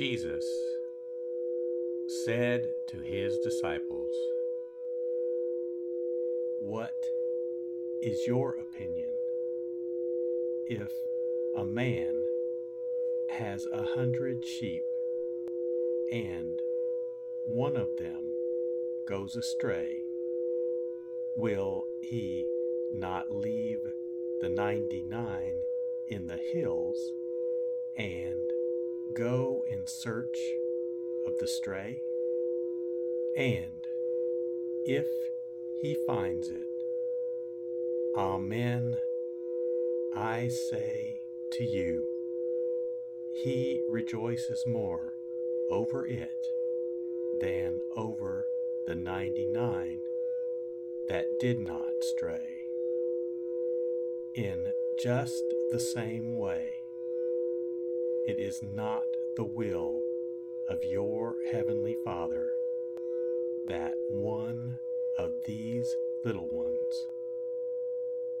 Jesus said to his disciples, What is your opinion? If a man has a hundred sheep and one of them goes astray, will he not leave the ninety nine in the hills and go in search of the stray? And if he finds it, Amen, I say to you, he rejoices more over it than over the ninety nine that did not stray. In just the same way, it is not the will of your Heavenly Father that one of these little ones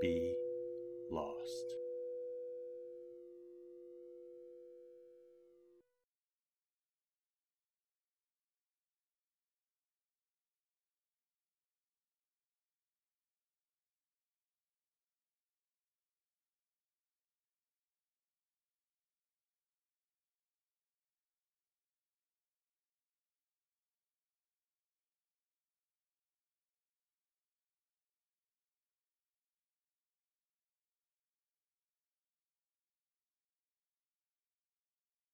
be lost.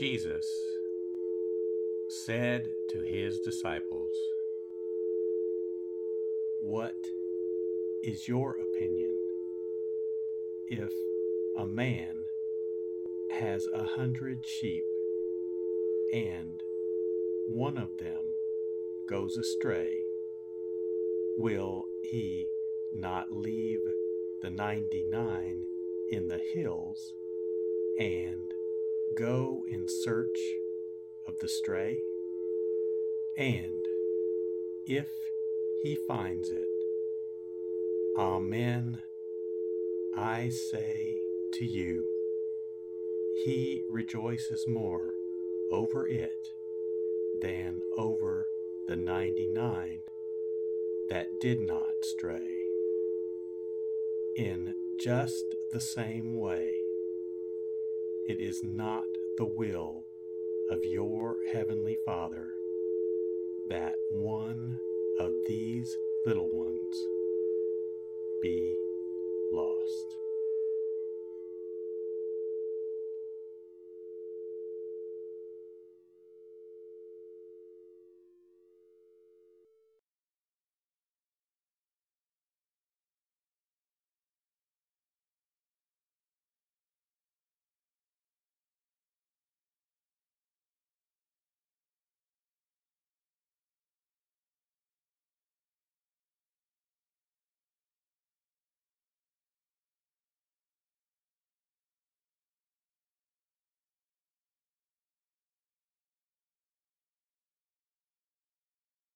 Jesus said to his disciples, What is your opinion if a man has a hundred sheep and one of them goes astray? Will he not leave the ninety nine in the hills and go in search of the stray? And if he finds it, Amen, I say to you, he rejoices more over it than over the ninety nine that did not stray. In just the same way, it is not the will of your Heavenly Father that one of these little ones be lost.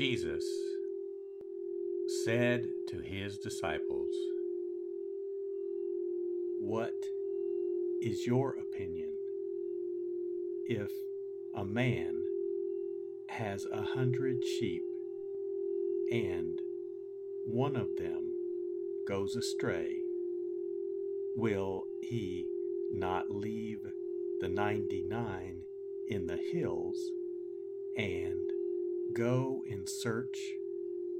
Jesus said to his disciples, What is your opinion if a man has a hundred sheep and one of them goes astray? Will he not leave the ninety nine in the hills and go in search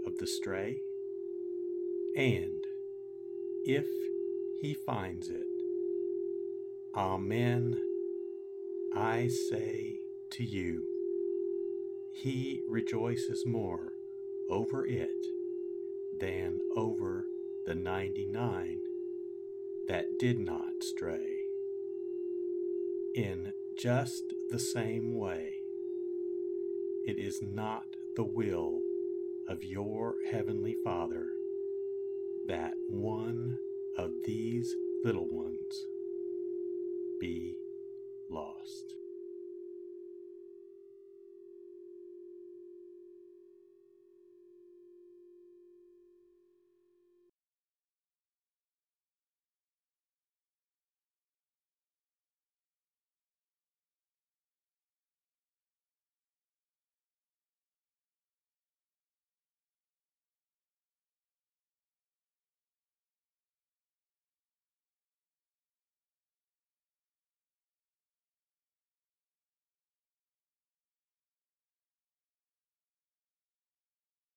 of the stray, and if he finds it, Amen, I say to you, he rejoices more over it than over the ninety nine that did not stray. In just the same way, it is not the will of your Heavenly Father that one of these little ones be lost.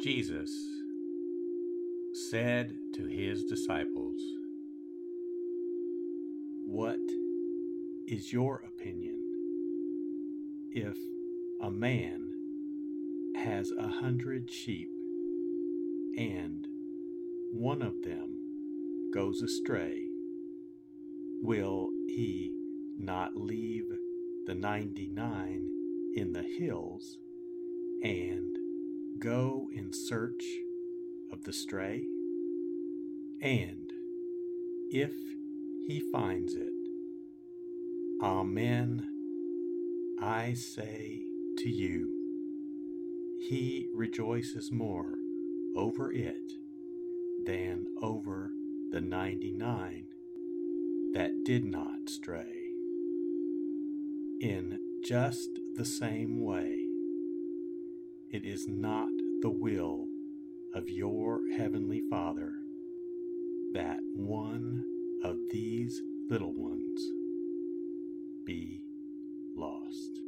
Jesus said to his disciples, What is your opinion? If a man has a hundred sheep and one of them goes astray, will he not leave the ninety nine in the hills and go in search of the stray? And if he finds it, Amen, I say to you, he rejoices more over it than over the ninety nine that did not stray. In just the same way, it is not the will of your Heavenly Father that one of these little ones be lost.